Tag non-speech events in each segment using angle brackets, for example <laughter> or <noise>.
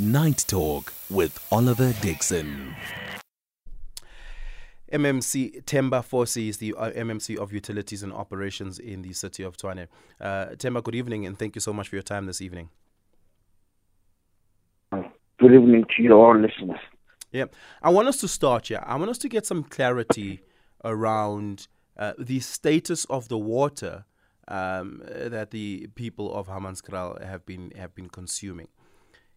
Night Talk with Oliver Dixon. MMC Themba Fosi is the uh, MMC of Utilities and Operations in the city of Tshwane. Uh, Themba, good evening and thank you so much for your time this evening. Good evening to you all listeners. Yeah, I want us to start here. I want us to get some clarity around uh, the status of the water um, that the people of Hammanskraal have been have been consuming.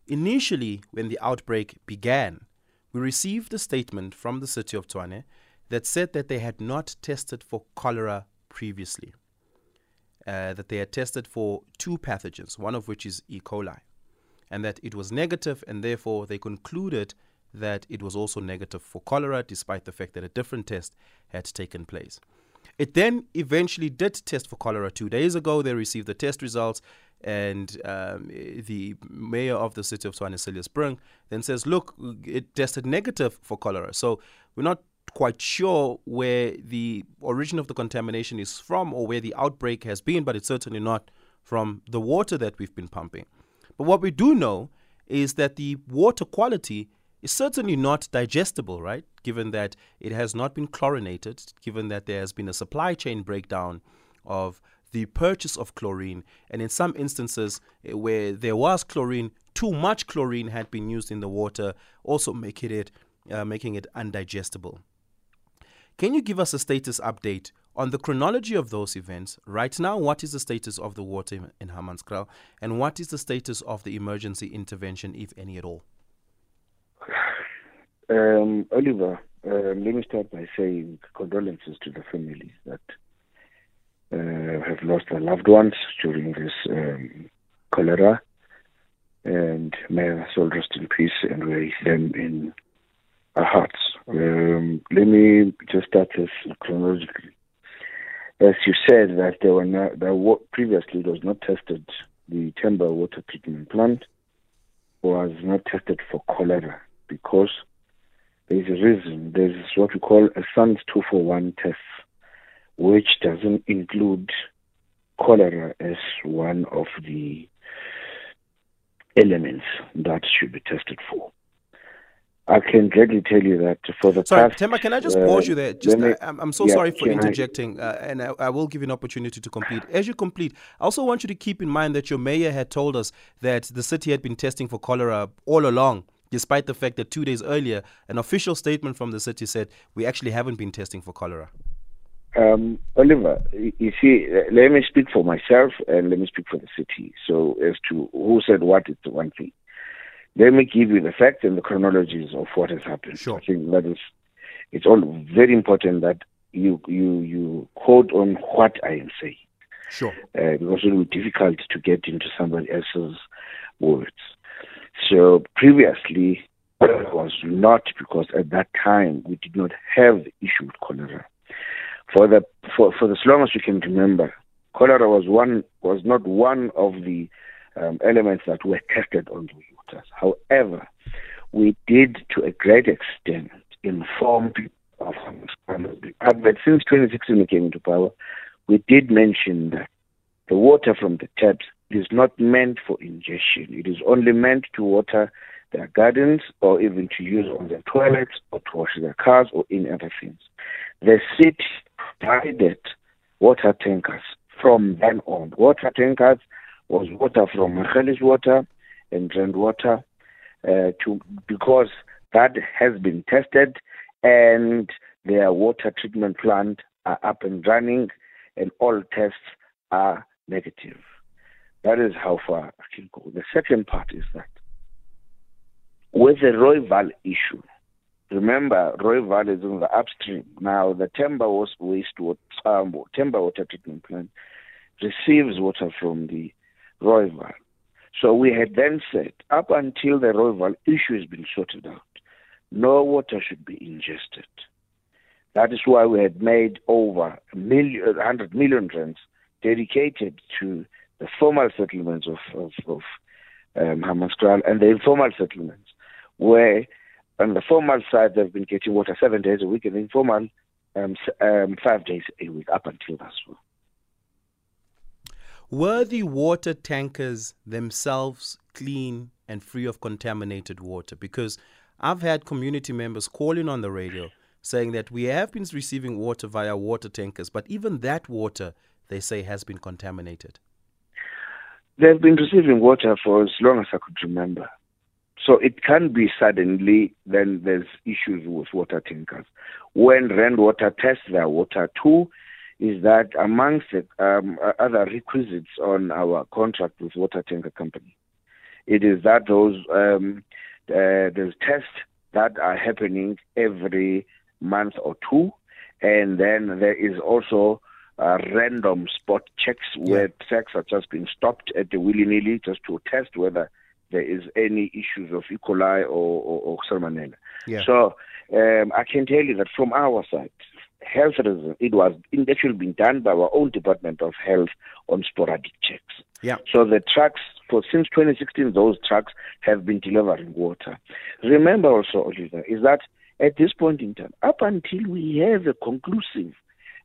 Initially, when the outbreak began, we received a statement from the city of Tshwane that said that they had not tested for cholera previously, uh, that they had tested for two pathogens, one of which is E. coli, and that it was negative, and therefore they concluded that it was also negative for cholera, despite the fact that a different test had taken place. It then eventually did test for cholera two days ago. They received the test results, and um, the mayor of the city of Cilliers Brink, then says, Look, it tested negative for cholera. So we're not quite sure where the origin of the contamination is from or where the outbreak has been, but it's certainly not from the water that we've been pumping. But what we do know is that the water quality is certainly not digestible, right? Given that it has not been chlorinated, given that there has been a supply chain breakdown of the purchase of chlorine, and in some instances eh, where there was chlorine, too much chlorine had been used in the water, also making it uh, making it undigestible. Can you give us a status update on the chronology of those events? Right now, what is the status of the water in Hammanskraal, and what is the status of the emergency intervention, if any at all? Um, Oliver, um, let me start by saying condolences to the families that uh, have lost their loved ones during this um, cholera. And may their soul rest in peace and raise them in our hearts. Um, let me just start this chronologically. As you said, that there were not, there were, previously was not tested, the Temba water treatment plant was not tested for cholera because there's a reason. There's what we call a SANS 241 test, which doesn't include cholera as one of the elements that should be tested for. I can gladly tell you that for the sorry, past. Tema, can I just pause you there? Just, me, I'm, I'm, so yeah, sorry for interjecting, uh, and I, I, will give you an opportunity to complete. As you complete, I also want you to keep in mind that your mayor had told us that the city had been testing for cholera all along despite the fact that two days earlier, an official statement from the city said we actually haven't been testing for cholera? Um, Oliver, you see, let me speak for myself and let me speak for the city. So, as to who said what, it's one thing. Let me give you the facts and the chronologies of what has happened. Sure. I think that is, it's all very important that you you you quote on what I am saying. Sure. Uh, because it will be difficult to get into somebody else's words. So previously, it was not because at that time we did not have the issue with cholera. For the for for as long as you can remember, cholera was one was not one of the um, elements that were tested on the waters. However, we did to a great extent inform people of but since 2016 we came into power, we did mention that the water from the taps is not meant for ingestion. It is only meant to water their gardens or even to use on their toilets or to wash their cars or any other things. The city provided water tankers from then on. Water tankers was water from Magalies water and Rand water uh, to because that has been tested and their water treatment plant are up and running and all tests are negative. That is how far I can go. The second part is that with the Rooiwal issue, remember Rooiwal is on the upstream. Now the Temba waste water, um, Temba water treatment plant receives water from the Rooiwal. So we had then said, up until the Rooiwal issue has been sorted out, no water should be ingested. That is why we had made over a million, 100 million rands dedicated to the formal settlements of, of, of um, Hammanskraal and the informal settlements, where on the formal side they've been getting water seven days a week, and the informal um, um, five days a week up until last one. Were the water tankers themselves clean and free of contaminated water? Because I've had community members calling on the radio saying that we have been receiving water via water tankers, but even that water, they say, has been contaminated. They've been receiving water for as long as I could remember. So it can be suddenly, then there's issues with water tankers. When Rand Water tests their water too, is that amongst the um, other requisites on our contract with water tanker company, it is that those um, uh, there's tests that are happening every month or two, and then there is also uh, random spot checks where yeah. trucks are just being stopped at the willy nilly just to test whether there is any issues of E. coli or, or, or salmonella. Yeah. So um, I can tell you that from our side, health reasons, it was actually being done by our own Department of Health on sporadic checks. Yeah. So the trucks, for since 2016, those trucks have been delivering water. Remember also, Oliver, is that at this point in time, up until we have a conclusive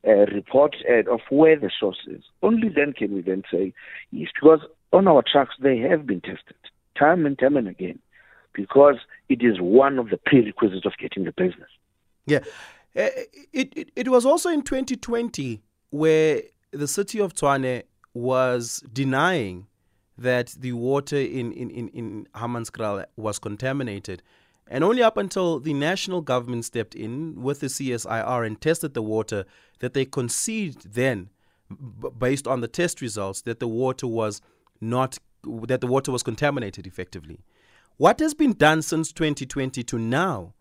uh, report uh, of where the source is, only then can we then say yes, because on our trucks they have been tested time and time and again, because it is one of the prerequisites of getting the business. Yeah, uh, it it, it was also in 2020 where the city of Tshwane was denying that the water in, in, in, in Hammanskraal was contaminated. And only up until the national government stepped in with the CSIR and tested the water that they conceded then, b- based on the test results, that the water was not that the water was contaminated effectively. What has been done since 2020 to now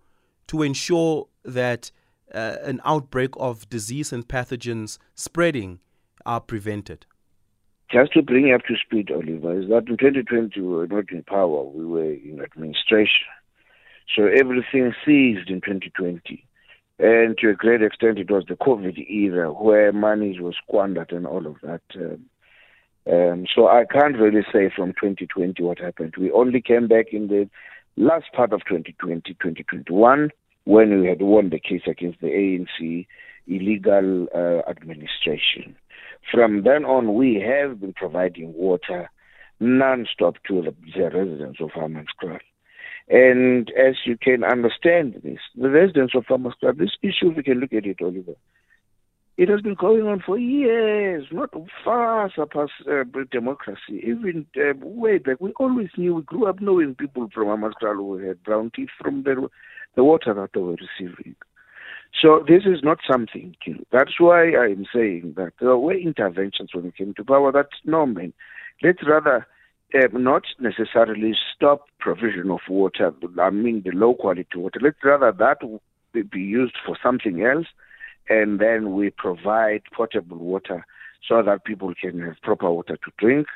to ensure that uh, an outbreak of disease and pathogens spreading are prevented? Just to bring you up to speed, Oliver, is that in 2020 we were not in power, we were in administration. So everything ceased in 2020. And to a great extent, it was the COVID era where money was squandered and all of that. Um, um, so I can't really say from 2020 what happened. We only came back in the last part of 2020, 2021, when we had won the case against the ANC illegal uh, administration. From then on, we have been providing water non-stop to the, the residents of Hammanskraal. And as you can understand this, the residents of Hammanskraal, this issue, we can look at it, Oliver. It has been going on for years, not far surpass uh, democracy. Even uh, way back, we always knew, we grew up knowing people from Hammanskraal who had brown teeth from the, the water that they were receiving. So this is not something new. That's why I'm saying that there were interventions when it came to power that no man. Let's rather uh, not necessarily stop provision of water. I mean the low quality water. Let's rather that be used for something else, and then we provide potable water so that people can have proper water to drink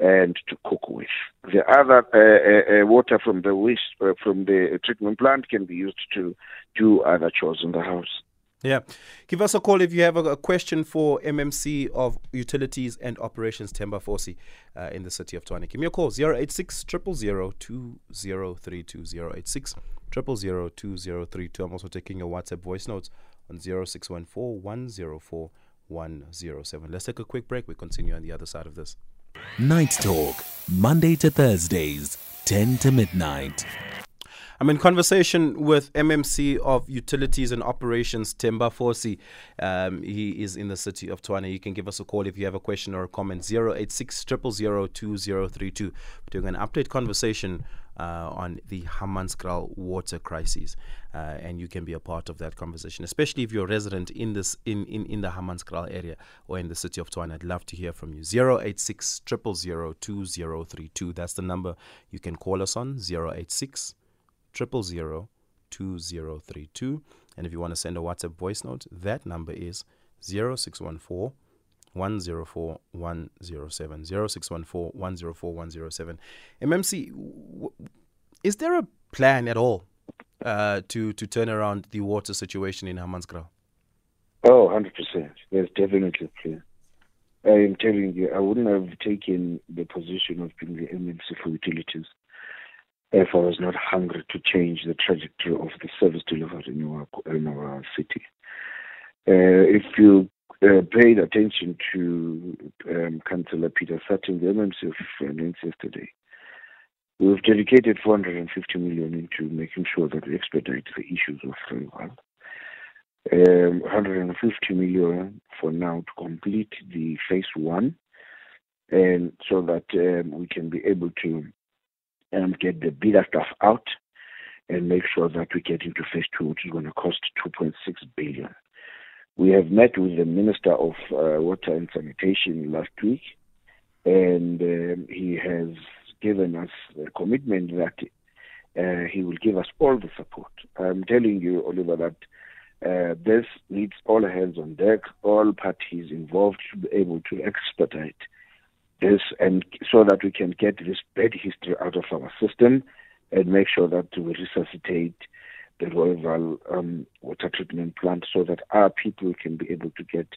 and to cook with. The other uh, uh, water from the waste uh, from the treatment plant can be used to do other chores in the house. Yeah. Give us a call if you have a, a question for MMC of Utilities and Operations Themba Fosi uh, in the city of Tshwane. Give me a call 086 000 2032 086 000 2032. I'm also taking your WhatsApp voice notes on 0614 104 107. Let's take a quick break. We continue on the other side of this. Night Talk, Monday to Thursdays, 10 to midnight. I'm in conversation with MMC of Utilities and Operations, Themba Fosi. Um, he is in the city of Tshwane. You can give us a call if you have a question or a comment. 086 000 2032. We're doing an update conversation uh, on the Hammanskraal water crisis, uh, and you can be a part of that conversation, especially if you're a resident in this in, in, in the Hammanskraal area or in the city of Tshwane. I'd love to hear from you. 086 000 2032. That's the number you can call us on. 086 000 2032. And if you want to send a WhatsApp voice note, that number is 0614 104 107. 0614 104 107. MMC, w- is there a plan at all uh, to, to turn around the water situation in Hammanskraal? Oh, 100%. There's definitely a plan. I am telling you, I wouldn't have taken the position of being the MMC for utilities if I was not hungry to change the trajectory of the service delivered in our, in our city. Uh, if you uh, paid attention to um, Councillor Peter Sutton, the MMC of Finance yesterday. We've dedicated 450 million into making sure that we expedite the issues of Rooiwal. Um, 150 million for now to complete the phase one, and so that um, we can be able to um, get the bigger stuff out and make sure that we get into phase two, which is going to cost 2.6 billion. We have met with the Minister of uh, Water and Sanitation last week, and um, he has given us a commitment that uh, he will give us all the support. I'm telling you, Oliver, that uh, this needs all hands on deck. All parties involved should be able to expedite this, and so that we can get this bad history out of our system and make sure that we resuscitate the Rooiwal um, water treatment plant so that our people can be able to get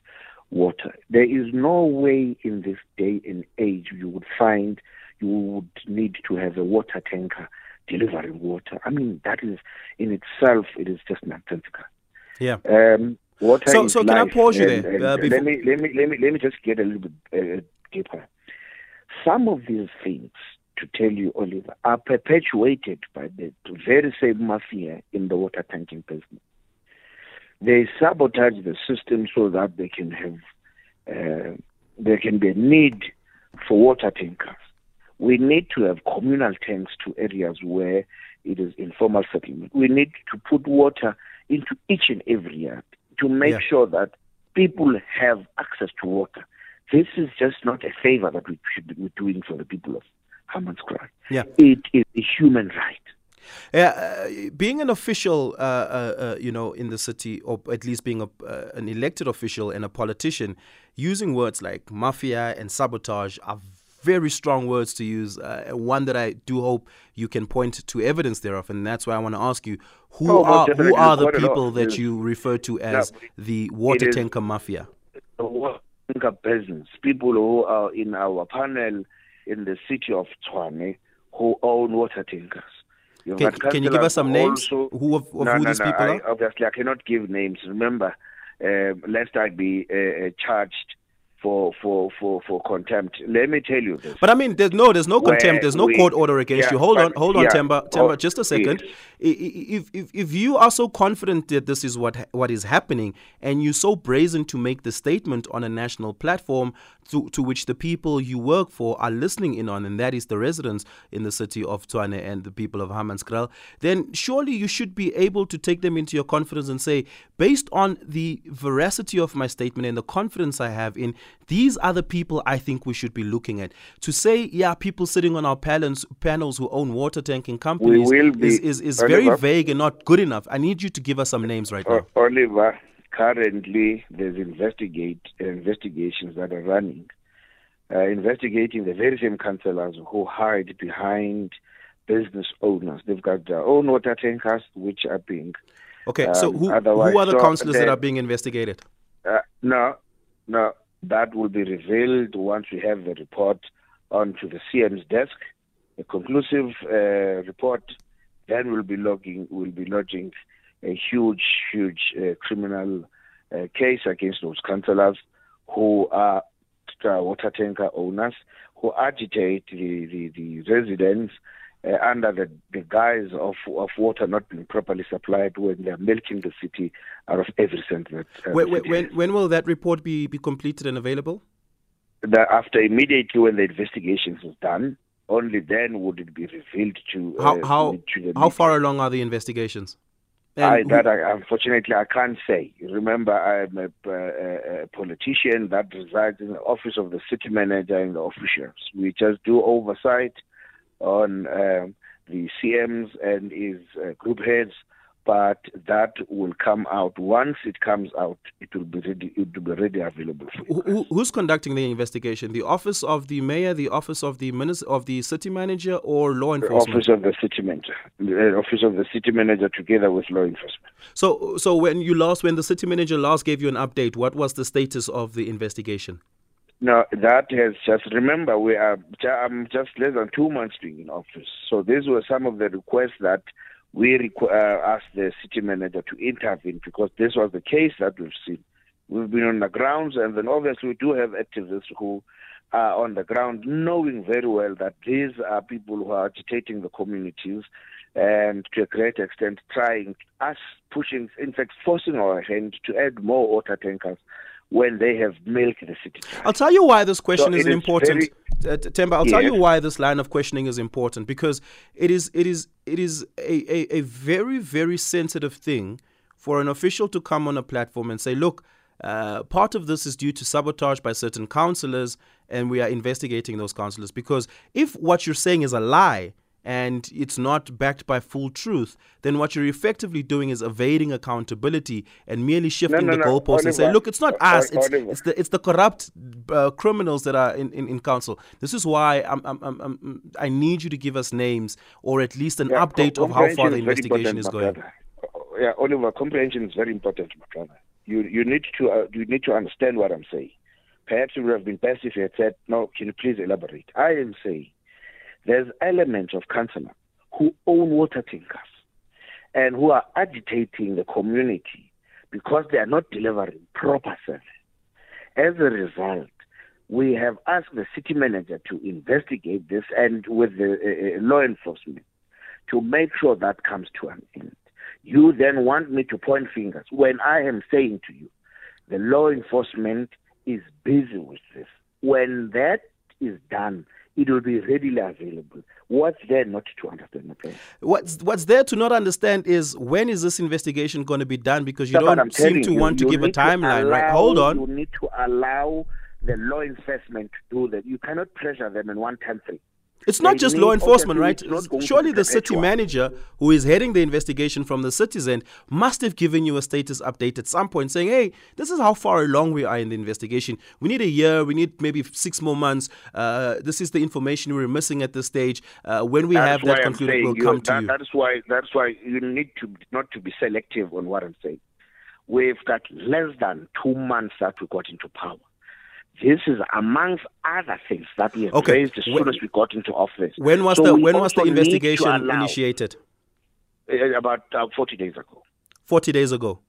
water. There is no way in this day and age you would find you would need to have a water tanker delivering water. I mean, that is in itself, it is just nonsensical. Yeah. Um, water So- so can I pause you and- there, and uh, let me let me let me let me just get a little bit uh, deeper. Some of these things, to tell you, Oliver, are perpetuated by the very same mafia in the water tanking business. They sabotage the system so that they can have uh, there can be a need for water tankers. We need to have communal tanks to areas where it is informal settlement. We need to put water into each and every yard to make Yeah. sure that people have access to water. This is just not a favor that we should be doing for the people of Hammanskraal. Yeah. It is a human right. Yeah, uh, being an official, uh, uh, uh, you know, in the city, or at least being a, uh, an elected official and a politician, using words like mafia and sabotage are very strong words to use. Uh, one that I do hope you can point to evidence thereof, and that's why I want to ask you: who Oh, are who are the Quite a lot. people that you refer to as the water tanker mafia? the water tanker peasants, people who are in our panel in the city of Tshwane who own water tankers. You've Can, can you give us some names? also- Who of, of no, who no, these no, people I, are? Obviously, I cannot give names. Remember, um, lest I be uh, uh, charged for, for, for, for contempt. Let me tell you this. But I mean, there's no, there's no contempt, there's no we- court order against yeah, you. Hold on, hold on, yeah, Themba, Themba, oh, just a second. yes. I- I- If, if if you are so confident that this is what what is happening, and you're so brazen to make the statement on a national platform to to which the people you work for are listening in on, and that is the residents in the city of Tshwane and the people of Hammanskraal, then surely you should be able to take them into your confidence and say, based on the veracity of my statement and the confidence I have in these are the people I think we should be looking at. To say, yeah, people sitting on our panels, panels who own water tanking companies is, is, is very vague and not good enough. I need you to give us some names right now. Oliver, currently there's investigate investigations that are running, uh, investigating the very same councillors who hide behind business owners. They've got their own water tankers, which are being Okay, so um, who, who are the so councillors that are being investigated? Uh, no, no, that will be revealed once we have the report onto the CM's desk, a conclusive uh, report. Then we'll be logging, we'll be lodging a huge, huge uh, criminal uh, case against those councillors who are water tanker owners who agitate the, the, the residents uh, under the, the guise of, of water not being properly supplied when they're milking the city out of every cent that uh, When, when, when, will that report be, be completed and available? that after immediately when the investigations is done, only then would it be revealed to How, uh, how, to the how far along are the investigations? I, that I, unfortunately I can't say. Remember, I'm a, a, a politician that resides in the office of the city manager and the officials. We just do oversight on um, the CMs and his uh, group heads, but that will come out. Once it comes out, it will be ready. It will be ready available for you. Who, who- who's conducting the investigation? The office of the mayor, the office of the minister, of the city manager, or law enforcement? The enforcement? office of the city manager, the office of the city manager, together with law enforcement. So, so when you last, when the city manager last gave you an update, what was the status of the investigation? Now that has just remember we are I'm just less than two months being in office. So these were some of the requests that we requ- uh, asked the city manager to intervene because this was the case that we've seen We've been on the grounds, and then obviously we do have activists who are on the ground, knowing very well that these are people who are agitating the communities and to a great extent trying us pushing, in fact, forcing our hand to add more water tankers when they have milked the city. I'll tell you why this question so is important. Very, uh, Themba, I'll yes. tell you why this line of questioning is important because it is it is it is a, a, a very very sensitive thing for an official to come on a platform and say, look, uh, part of this is due to sabotage by certain councillors, and we are investigating those councillors. Because if what you're saying is a lie, and it's not backed by full truth, then what you're effectively doing is evading accountability and merely shifting no, no, the goalposts no, and say, look, it's not us, it's, it's, the, it's the corrupt uh, criminals that are in, in, in, council. This is why I'm, I'm, I'm, i need you to give us names or at least an yeah, update of how far the investigation is going. Yeah, Oliver, comprehension is very important, my brother. You, you, need to, uh, you need to understand what I'm saying. Perhaps it would have been you had said, no, can you please elaborate? I am saying there's elements of councillors who own water tankers and who are agitating the community because they are not delivering proper service. As a result, we have asked the city manager to investigate this and with the uh, uh, law enforcement to make sure that comes to an end. You then want me to point fingers when I am saying to you, the law enforcement is busy with this. When that is done, it will be readily available. What's there not to understand? Okay? What's what's there to not understand is when is this investigation going to be done? Because you don't seem to you, want to give a timeline, allow, right? Hold on. You need to allow the law enforcement to do that. You cannot pressure them in one country. It's not just law enforcement, right? Surely the city manager who is heading the investigation from the citizen must have given you a status update at some point saying, hey, this is how far along we are in the investigation. We need a year, we need maybe six more months. Uh, this is the information we're missing at this stage. Uh, when we that's have that concluded, we'll come that, to you. That's why, that's why you need to not to be selective on what I'm saying. We've got less than two months that we got into power. This is amongst other things that we have okay. raised as when, soon as we got into office. When was so the when was the investigation allow, initiated? Uh, about uh, 40 days ago. 40 days ago.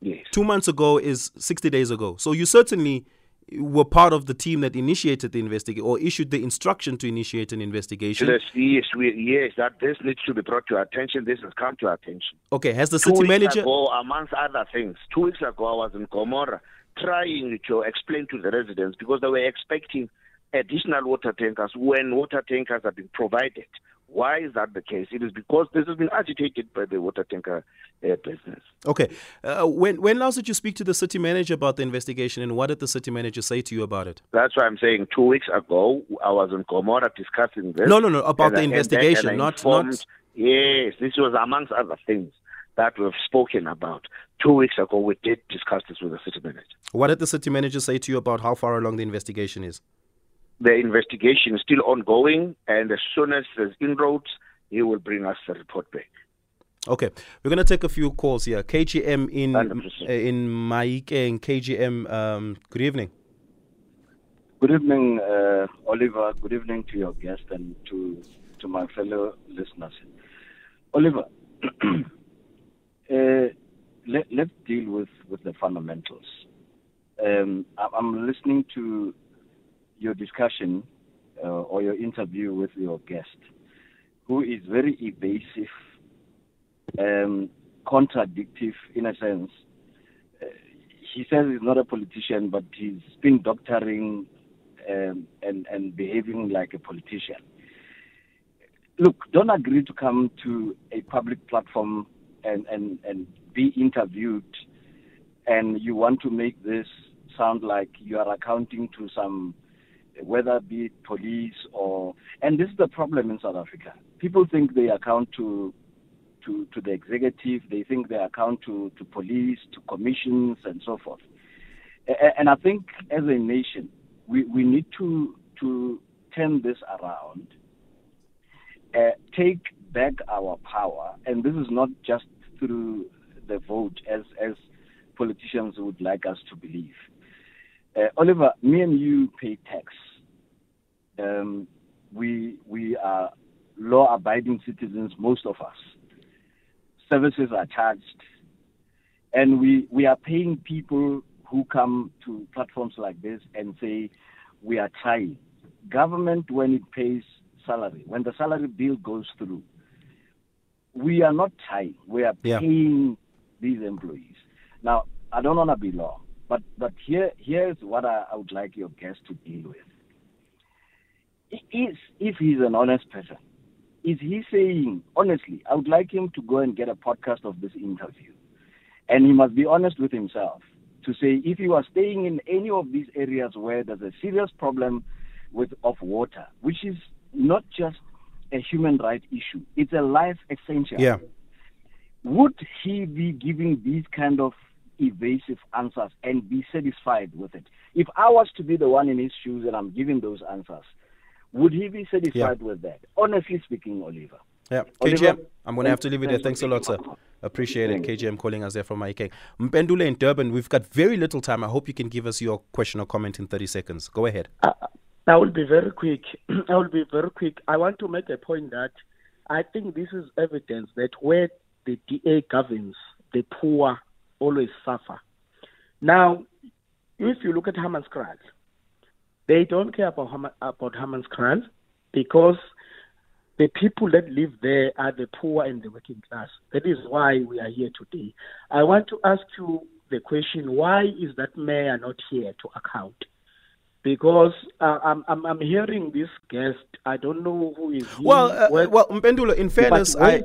Yes. 2 months ago is 60 days ago. So you certainly were part of the team that initiated the investigation or issued the instruction to initiate an investigation. Yes, yes, we, yes, that this needs to be brought to our attention. This has come to our attention. Okay, has the city two manager? Ago, amongst other things, two weeks ago I was in Gomora trying to explain to the residents because they were expecting additional water tankers when water tankers have been provided. Why is that the case? It is because this has been agitated by the water tanker uh, business. Okay. Uh, when when last did you speak to the city manager about the investigation and what did the city manager say to you about it? That's why I'm saying two weeks ago I was in Gomora discussing this. No, no, no, about the investigation, not, not. Yes, this was amongst other things that we've spoken about. Two weeks ago, we did discuss this with the city manager. What did the city manager say to you about how far along the investigation is? The investigation is still ongoing, and as soon as there's inroads, he will bring us the report back. Okay, we're going to take a few calls here. KGM in uh, in Maike and KGM. Um, good evening. Good evening, uh, Oliver. Good evening to your guest and to to my fellow listeners. Oliver, <clears throat> Uh, let, us deal with, with the fundamentals. Um, I'm listening to your discussion uh, or your interview with your guest, who is very evasive, um, contradictive in a sense. Uh, he says he's not a politician, but he's been doctoring um, and, and behaving like a politician. Look, don't agree to come to a public platform and, and, and be interviewed and you want to make this sound like you are accounting to some whether be it police or and this is the problem in South Africa. People think they account to to, to the executive, they think they account to, to police, to commissions and so forth. And I think as a nation we, we need to to turn this around, uh, take back our power, and this is not just through the vote as as politicians would like us to believe. Uh, Oliver, me and you pay tax. Um, we we are law-abiding citizens, most of us. Services are charged, and we we are paying people who come to platforms like this and say, we are trying. Government, when it pays salary, when the salary bill goes through, we are not tying. We are Yeah. paying these employees. Now, I don't want to be long, but, but here, here's what I, I would like your guest to deal with. Is, if he's an honest person, is he saying, honestly, I would like him to go and get a podcast of this interview. And he must be honest with himself to say if you are staying in any of these areas where there's a serious problem with of water, which is not just a human right issue, it's a life essential. Yeah. Would he be giving these kind of evasive answers and be satisfied with it? If I was to be the one in his shoes and I'm giving those answers, would he be satisfied with that? Honestly speaking, Oliver. Yeah, Oliver, KGM, I'm going to have to leave it there. Thanks a lot, sir. Appreciate it. KGM calling us there from IK. Mpendulo in Durban, we've got very little time. I hope you can give us your question or comment in 30 seconds. Go ahead. Uh, I will be very quick. <clears throat> I will be very quick. I want to make a point that I think this is evidence that where the DA governs, the poor always suffer. Now, if you look at Hammanskraal, they don't care about about Hammanskraal because the people that live there are the poor and the working class. That is why we are here today. I want to ask you the question: Why is that mayor not here to account? Because uh, I'm, I'm I'm hearing this guest. I don't know who is he. Well, uh, where- well, Mpendulo, in fairness, I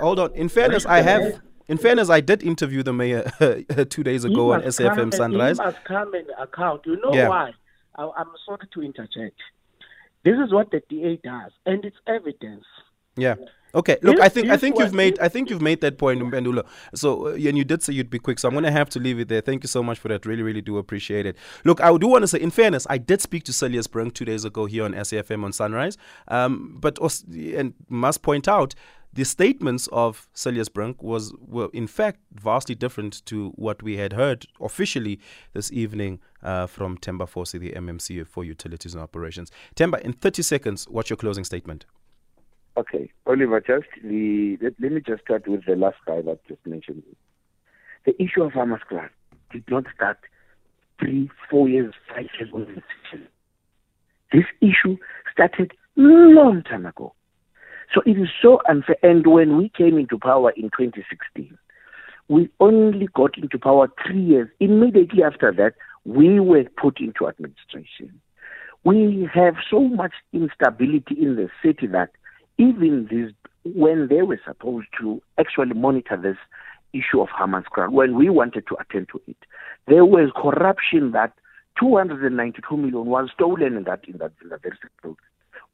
hold on. In fairness, I have. mayor? In fairness, I did interview the mayor <laughs> two days ago on must come SAFM Sunrise. He must come and account. You know Yeah. why? I, I'm sorry to interject. This is what the DA does, and it's evidence. Yeah. Okay. Look, I think I think you've made I think you've made that point, Mpendulo. So, uh, and you did say you'd be quick, so I'm going to have to leave it there. Thank you so much for that. Really, really do appreciate it. Look, I do want to say, in fairness, I did speak to Cilliers Brink two days ago here on SAFM on Sunrise, um, but and must point out. The statements of Cilliers Brink was were in fact vastly different to what we had heard officially this evening uh, from Themba Fosi, the MMC for Utilities and Operations. Themba, in 30 seconds, what's your closing statement? Okay, Oliver, just the, let, let me just start with the last guy that just mentioned. The issue of Hammanskraal did not start three, four years, five years on the. This issue started long time ago. So it is so unfair. And when we came into power in 2016, we only got into power three years. Immediately after that, we were put into administration. We have so much instability in the city that even these, when they were supposed to actually monitor this issue of Hammanskraal, when we wanted to attend to it, there was corruption that 292 million was stolen in that in that in that very sector.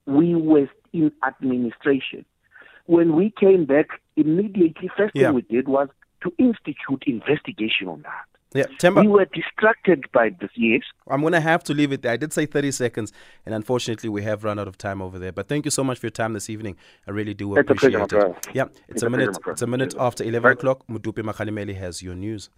We were in administration. When we came back, immediately first Yeah. thing we did was to institute investigation on that. Yeah, Themba. We were distracted by this. Yes. I'm going to have to leave it there. I did say 30 seconds, and unfortunately, we have run out of time over there. But thank you so much for your time this evening. I really do It's a appreciate it. Yeah, it's, It's a a minute. It's a minute after 11 o'clock. Mudupe Makhalimeli has your news.